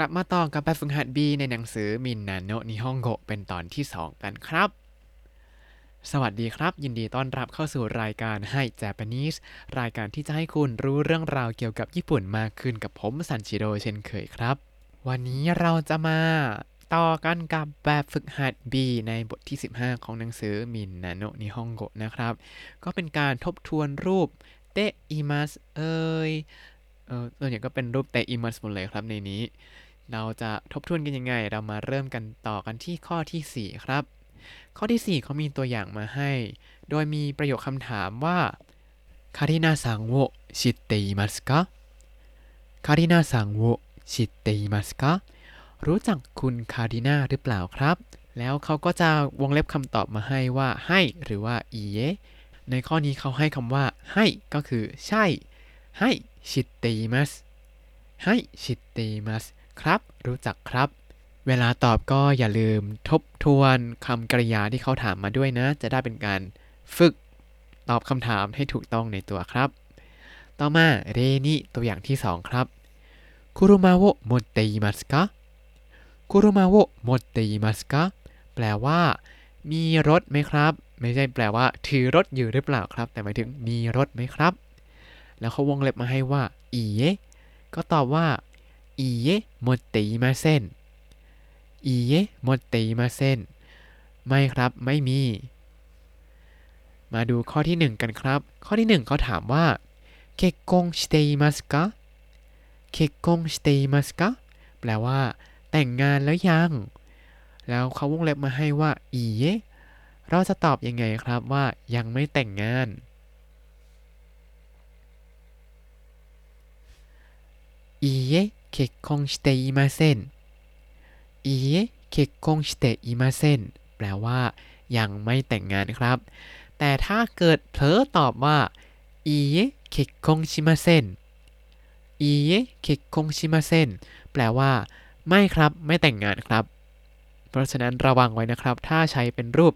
ลับมาต่อกับแบบฝึกหัด B ในหนังสือมินนาโนะนิฮงโกเป็นตอนที่ 2 กันครับ สวัสดีครับ ยินดีต้อนรับเข้าสู่รายการให้ Japanese รายการที่จะให้คุณรู้เรื่องราวเกี่ยวกับญี่ปุ่นมากขึ้นกับผมซันชิโร่เช่นเคยครับ วันนี้เราจะมาต่อกันกับแบบฝึกหัด B ในบทที่ 15 ของหนังสือมินนาโนะนิฮงโกนะครับ ก็เป็นการทบทวนรูปเตะอิมัสเอยเออส่วนใหญ่ก็เป็นรูปていますหมดเลยครับในนี้ เราจะทบทวนกันยังไง เรามาเริ่มกันต่อกันที่ข้อทีสี่ 4 ครับ ข้อที่ 4 เขามีตัวอย่างมาให้ โดยมีประโยคคำถามว่าカリナさんを知っていますか カリナさんを知っていますかรู้จักคุณคารินาหรือเปล่าครับ แล้วเขาก็จะวงเล็บคำตอบมาให้ว่า はい หรือว่า いいえในข้อนี้เขาให้คำว่า はい ก็คือใช่ はい 知っています はい 知っています ครับ รู้จักครับ เวลาตอบก็อย่าลืมทบทวนคำกริยาที่เขาถามมาด้วยนะ จะได้เป็นการฝึกตอบคำถามให้ถูกต้องในตัวครับ ต่อมา例二ตัวอย่างที่2ครับ車を持っていますか 車を持っていますかแปลว่า มีรถไหมครับ ไม่ใช่แปลว่า ถือรถอยู่หรือเปล่าครับ แต่หมายถึงมีรถไหมครับ แล้วเขาวงเล็บมาให้ว่าอีเยก็ตอบว่า อีเยหมดติมาเส้นอีเยหมดติมาเส้นไม่ครับไม่มี มาดูข้อที่ 1 กันครับ ข้อที่ 1 เขาถามว่าเกกกงสเตย์มัสกะเกกกงสเตมัสกะแปลว่า แต่งงานแล้วยัง แล้วเขาวงเล็บมาให้ว่าอีเเราจะตอบยังไงครับว่ายังไม่แต่งงานอีเ結婚していませんいいえ結婚していませんแปลว่า ยังไม่แต่งงานครับ แต่ถ้าเกิดเผลอตอบว่ายいえ結婚しませんいいえ結婚しませんแปลว่า ไม่ครับ ไม่แต่งงานครับ เพราะฉะนั้นระวังไว้นะครับ ถ้าใช้เป็นรูป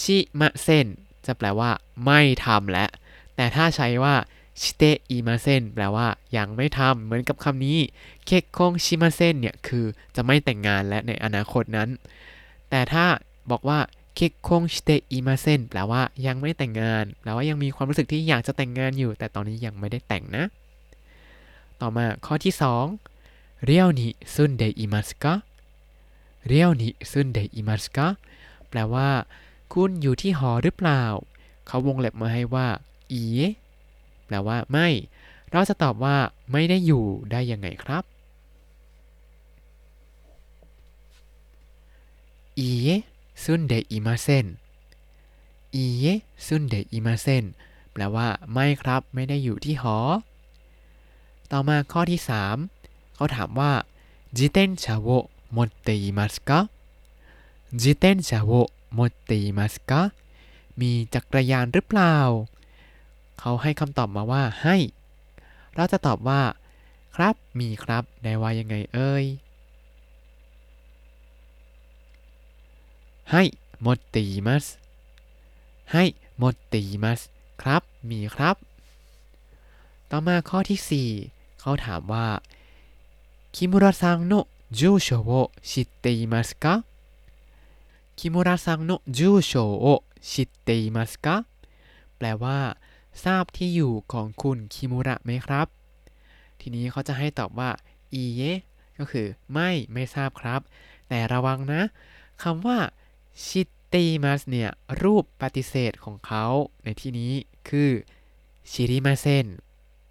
ชิมะเซนจะแปลว่า ไม่ทำและ แต่ถ้าใช้ว่า ชิเตอิมาเซนแปลว่ายังไม่ทำเหมือนกับคำนี้เคคงชิมาเซนเนี่ยคือจะไม่แต่งงานและในอนาคตนั้น แต่ถ้าบอกว่าเคคงชิเตอิมาเซนแปลว่ายังไม่แต่งงานแปลว่ายังมีความรู้สึกที่อยากจะแต่งงานอยู่ แต่ตอนนี้ยังไม่ได้แต่งนะ ต่อมาข้อที่2เรียวนิซุนเดอิมัสกะเรียวนิซุนเดอิมัสกะแปลว่า คุณอยู่ที่หอหรือเปล่า เขาวงเล็บมาให้ว่าอี แปลว่าไม่ เราจะตอบว่าไม่ได้อยู่ได้ยังไงครับいいえ 住んでいません いいえ 住んでいませんแปลว่าไม่ครับไม่ได้อยู่ที่หอ ต่อมาข้อที่ 3 เขาถามว่า自転車を持っていますか 自転車を持っていますかมีจักรยานหรือเปล่า เขาให้คำตอบมาว่า はい เราจะตอบว่า ครับมีครับได้ว่ายังไงเอ่ยให้หมดตีมัสให้หมดตีมัสครับมีครับ ต่อมาข้อที่ 4 เขาถามว่าคิมุระซังโนจูโชโอชิตเตอิมัสกะคิมุระซังโนจูโชโอชิตเตอิมัสกะแปลว่า ทราบที่อยู่ของคุณคิมุระไหมครับ ทีนี้เขาจะให้ตอบว่าอีเยก็คือไม่ไม่ทราบครับ แต่ระวังนะคำว่าชิติมัสเนี่ย รูปปฏิเสธของเขาในที่นี้คือชิริมาเซน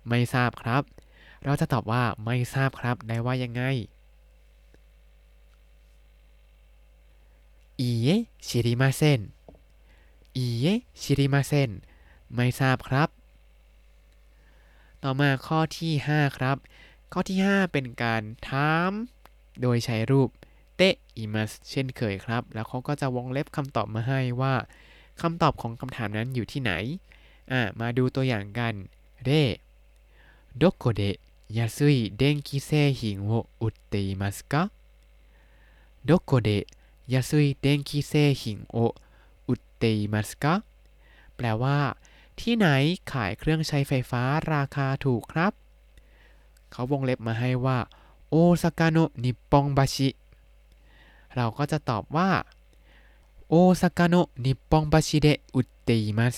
ไม่ทราบครับ เราจะตอบว่าไม่ทราบครับได้ว่ายังไงอีเยชิริมาเซนอีเยชิริมาเซน ไม่ทราบครับ ต่อมาข้อที่ 5 ครับ ข้อที่ 5 เป็นการถามโดยใช้รูปเตอิมัสเช่นเคยครับ แล้วเขาก็จะวงเล็บคำตอบมาให้ว่าคำตอบของคำถามนั้นอยู่ที่ไหน อ่ามาดูตัวอย่างกัน เรどこで安い電気製品を売っていますかどこで安い電気製品を売っていますかแปลว่า ที่ไหนขายเครื่องใช้ไฟฟ้าราคาถูกครับ เขาวงเล็บมาให้ว่าโอซากะโนะนิปปองบาชิเราก็จะตอบว่าโอซากะโนะนิปปองบาชิเดอุตเตอิมัส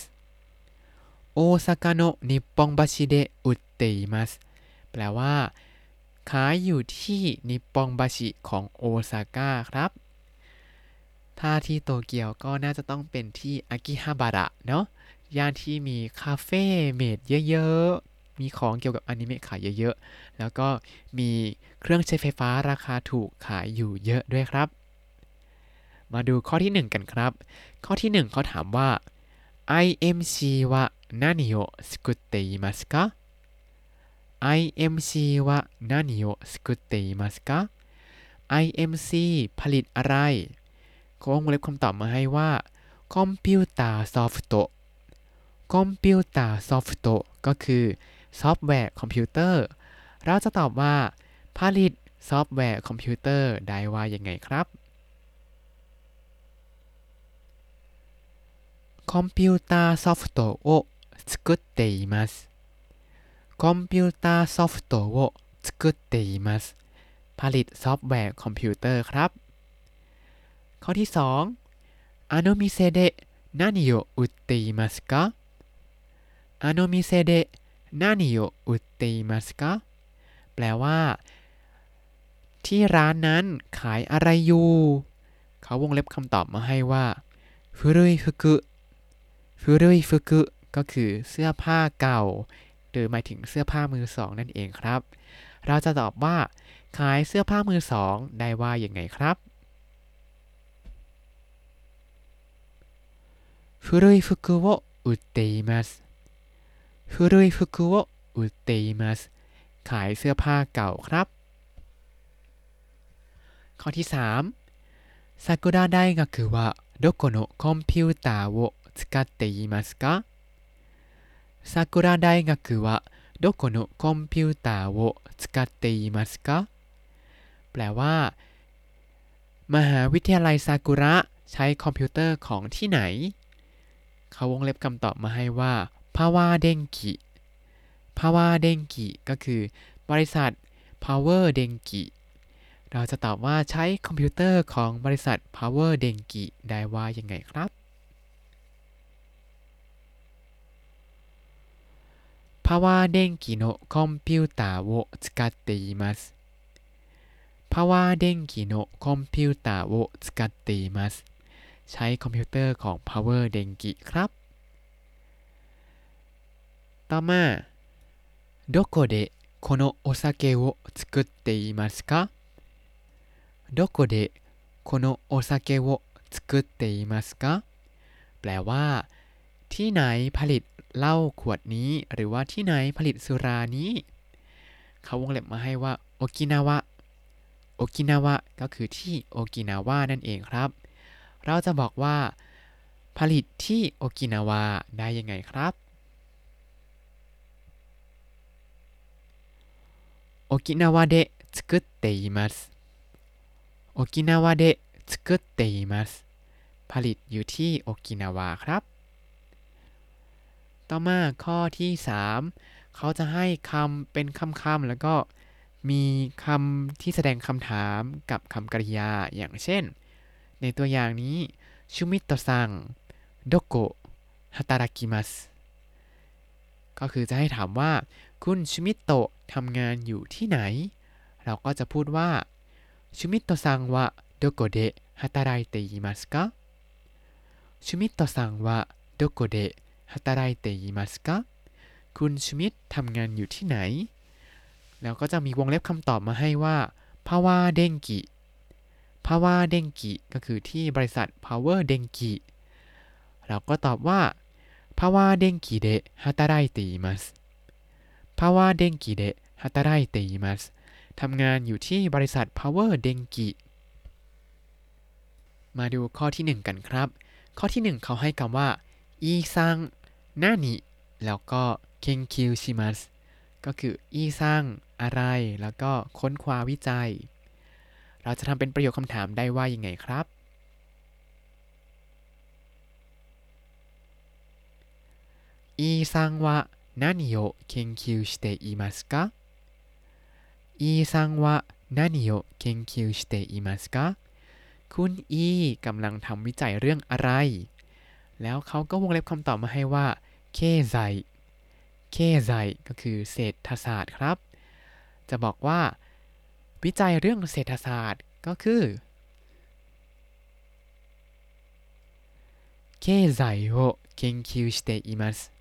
โอซากะโนะนิปปองบาชิเดอุตเตอิมัสแปลว่า ขายอยู่ที่นิปปองบาชิของโอซาก้าครับถ้าที่โตเกียวก็น่าจะต้องเป็นที่อากิฮาบาระเนาะ ย่านที่มีคาเฟ่เมดเยอะๆ มีของเกี่ยวกับอนิเมะขายเยอะๆ แล้วก็มีเครื่องใช้ไฟฟ้าราคาถูกขายอยู่เยอะด้วยครับ มาดูข้อที่ 1 กันครับ ข้อที่ 1เขาถามว่า IMC wa nani o sukutteimasuka IMC wa nani o sukutteimasuka IMC ผลิตอะไรเขาวงเล็บคำตอบมาให้ว่าคอมพิวเตอร์ซอฟต์ คอมพิวเตอร์ซอฟต์ก็คือซอฟต์แวร์คอมพิวเตอร์ เราจะตอบว่า ผลิตซอฟต์แวร์คอมพิวเตอร์ได้ว่ายังไงครับคอมพิวเตอร์ซอฟต์を作っていますคอมพิวเตอร์ซอฟต์を作っていますผลิตซอฟต์แวร์คอมพิวเตอร์ครับ ข้อที่2あの店で何を売っていますか あの店で何を売っていますかแปลว่า ที่ร้านนั้นขายอะไรอยู่ เขาวงเล็บคำตอบมาให้ว่าฟุรุยฟุกุฟุรุยฟุกุก็คือเสื้อผ้าเก่า หรือหมายถึงเสื้อผ้ามือสองนั่นเองครับ เราจะตอบว่า ขายเสื้อผ้ามือสองได้ว่าอย่างไงครับฟุรุยฟุกุを売って คุรุยฟุกุโออุเตอิมัสขายเสื้อผ้าเก่าครับ ข้อที่3ซากุระไดกักวะどこのコンピューターを使っていますか さくら大学はどこのコンピューターを使っていますかแปลว่า มหาวิทยาลัยซากุระใช้คอมพิวเตอร์ของที่ไหน เขาวงเล็บคำตอบมาให้ว่า พาวาเดงกิพาวาเดงกิก็คือ บริษัท Power เดงกิเราจะตอบว่าใช้คอมพิวเตอร์ของบริษัท Power เดงกิได้ว่ายังไงครับพาวาเดงกิโนคอมพิวเตอร์を使っていますพาวาเดงกิโนคอมพิวเตอร์を使っていますใช้คอมพิวเตอร์ของ Power เดงกิครับ ต่อมาどこでこのお酒を作っていますかどこでこのお酒を作っていますかแปลว่า ที่ไหนผลิตเหล้าขวดนี้ หรือว่าที่ไหนผลิตสุรานี้ เขาวงเล็บมาให้ว่าโอกินาวะโอกินาวะก็คือที่โอกินาวะนั่นเองครับ เราจะบอกว่า ผลิตที่โอกินาวะได้ยังไงครับ 沖縄で作っています沖縄で作っていますผลิตอยู่ที่โอกินาวาครับ ต่อมาข้อที่ 3 เขาจะให้คำเป็นคำคำแล้วก็มีคำที่แสดงคำถามกับคำกริยาอย่างเช่น ในตัวอย่างนี้ชูมิโตะซังโดโกฮัตารากิมัสก็คือจะให้ถามว่าคุณชูมิโตะ ทำงานอยู่ที่ไหน เราก็จะพูดว่าシュミットさんはどこで働いていますか シュミットさんはどこで働いていますかคุณชูมิตทำงานอยู่ที่ไหน แล้วก็จะมีวงเล็บคำตอบมาให้ว่าพาวาเดงกิพาวาเดงกิก็คือที่บริษัท Power เดงกิเราก็ตอบว่าพาวาเดงกิเดะฮัตารายเตอิมัส พาวาเดงกิเดะฮัตาไรเตอิมัสทำงานอยู่ที่บริษัท Power เดงกิมาดูข้อที่ 1 กันครับ ข้อที่ 1 เขาให้คำว่าอีซังนานิแล้วก็เคนคิวชิมัสก็คืออีซังอะไร แล้วก็ค้นคว้าวิจัย เราจะทำเป็นประโยคคำถามได้ว่ายังไงครับ อีซังวะ 何を研究していますか E さんは 何を研究していますかคุณอีกำลังทำวิจัยเรื่องอะไร แล้วเขาก็วงเล็บคำตอบมาให้ว่าเคไซเคไซก็คือเศรษฐศาสตร์ครับ จะบอกว่า วิจัยเรื่องเศรษฐศาสตร์ก็คือ経済を研究しています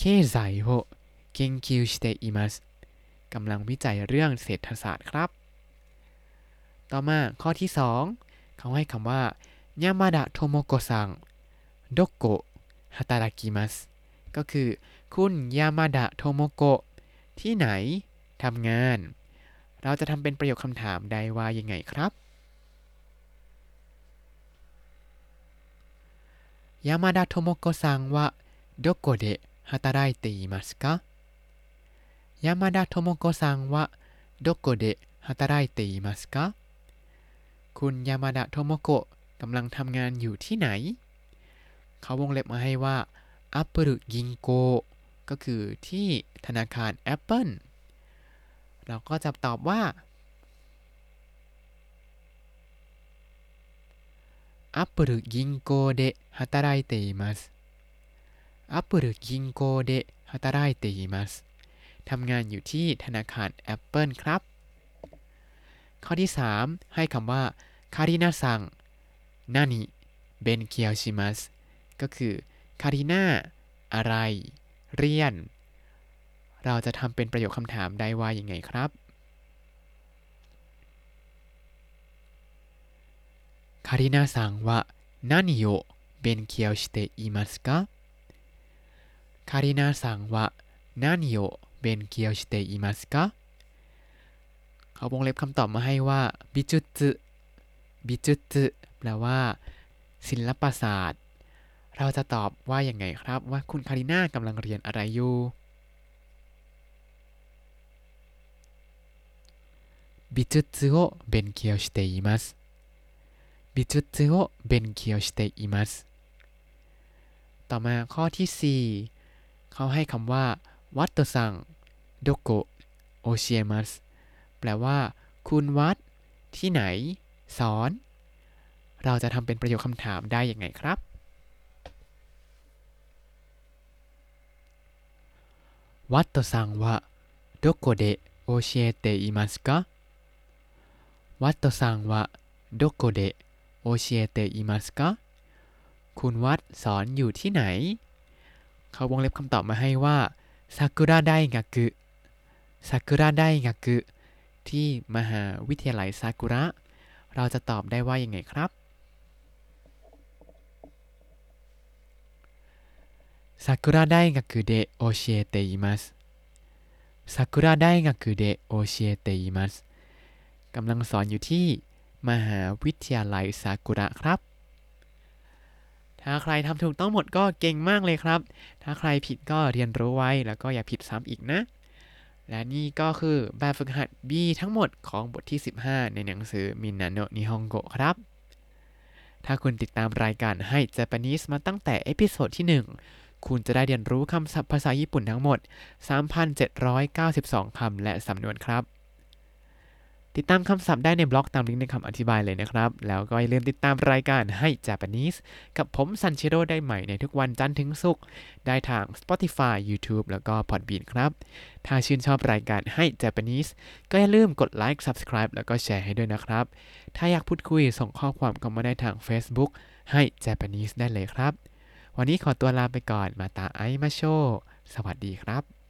経済を研究していますกำลังวิจัยเรื่องเศรษฐศาสตร์ครับ ต่อมาข้อที่ 2 เขาให้คำว่าญามาดะโทโมโกซังโดโกฮาตารากิมัสก็คือ คุณยามาดะโทโมโกะที่ไหนทำงาน เราจะทำเป็นประโยคคำถามได้ว่ายังไงครับยามาดะโทโมโกซังว่าどこで 働いていますか山田智子さんはどこで働いていますかคุณยามาดะโทโมโกะกำลังทำงานอยู่ที่ไหน เขาวงเล็บมาให้ว่าอัปปรุกิงโกก็คือที่ธนาคาร Apple เราก็จะตอบว่าอัปปรุกิงโกเดฮาตาไรเตอิมัส อัปปรุกิงโกเดฮาตาไรเตอิมัสทำงานอยู่ที่ธนาคาร Apple ครับ ข้อที่ 3 ให้คำว่า คารินาซังนานิเบนเคียวชิมัสก็คือ คารินาอะไร เรียน เราจะทำเป็นประโยคคำถามได้ว่ายังไงครับ คารินาซังว่า何を勉強していますかคาริ นาซังว่า何を勉強していますかเขาวงเล็บคำตอบมาให้ว่าบิจุตบิจุตแปลว่า ศิลปศาสตร์ เราจะตอบว่าอย่างไงครับ ว่าคุณคาริน่ากำลังเรียนอะไรอยู่บิจุตを勉強していますบิจุตを勉強していますต่อมาข้อที่ 4 เขาให้คำว่าワットさん どこ 教えますแปลว่า คุณวัด ที่ไหน สอน เราจะทำเป็นประโยคคำถามได้อย่างไงครับ ワットさんはどこで教えていますかวัตโตซังวะโดโกเดโอเชียเตอิมัสกะคุณวัดสอนอยู่ที่ไหน เขาวงเล็บคำตอบมาให้ว่าซากุระไดงากุซากุระไดงากุที่มหาวิทยาลัยซากุระ เราจะตอบได้ว่ายังไงครับซากุระไดงากุเดโอเชเตอิมัสさくら大学で教えていますกำลังสอนอยู่ที่มหาวิทยาลัยซากุระครับ ถ้าใครทำถูกต้องหมดก็เก่งมากเลยครับ ถ้าใครผิดก็เรียนรู้ไว้แล้วก็อย่าผิดซ้ำอีกนะ และนี่ก็คือแบบฝึกหัด B ทั้งหมดของบทที่ 15 ในหนังสือมินนาโนะนิฮงโกะครับ ถ้าคุณติดตามรายการให้ Japanese มาตั้งแต่ episode ที่ 1 คุณจะได้เรียนรู้คำศัพท์ภาษาญี่ปุ่นทั้งหมด 3,792 คำและสำนวนครับ ติดตามคำศัพท์ได้ในบล็อกตามลิงก์ในคำอธิบายเลยนะครับ แล้วก็อย่าลืมติดตามรายการให้ Japanese กับผมซันเชโรได้ใหม่ในทุกวันจันทร์ถึงศุกร์ได้ทาง Spotify YouTube แล้วก็ Podbean ครับ ถ้าชื่นชอบรายการให้ Japanese ก็อย่าลืมกดไลค์ Subscribe แล้วก็แชร์ให้ด้วยนะครับ ถ้าอยากพูดคุยส่งข้อความเข้ามาได้ทาง Facebook ให้ Japanese ได้เลยครับ วันนี้ขอตัวลาไปก่อนมาตาไอมาโช สวัสดีครับ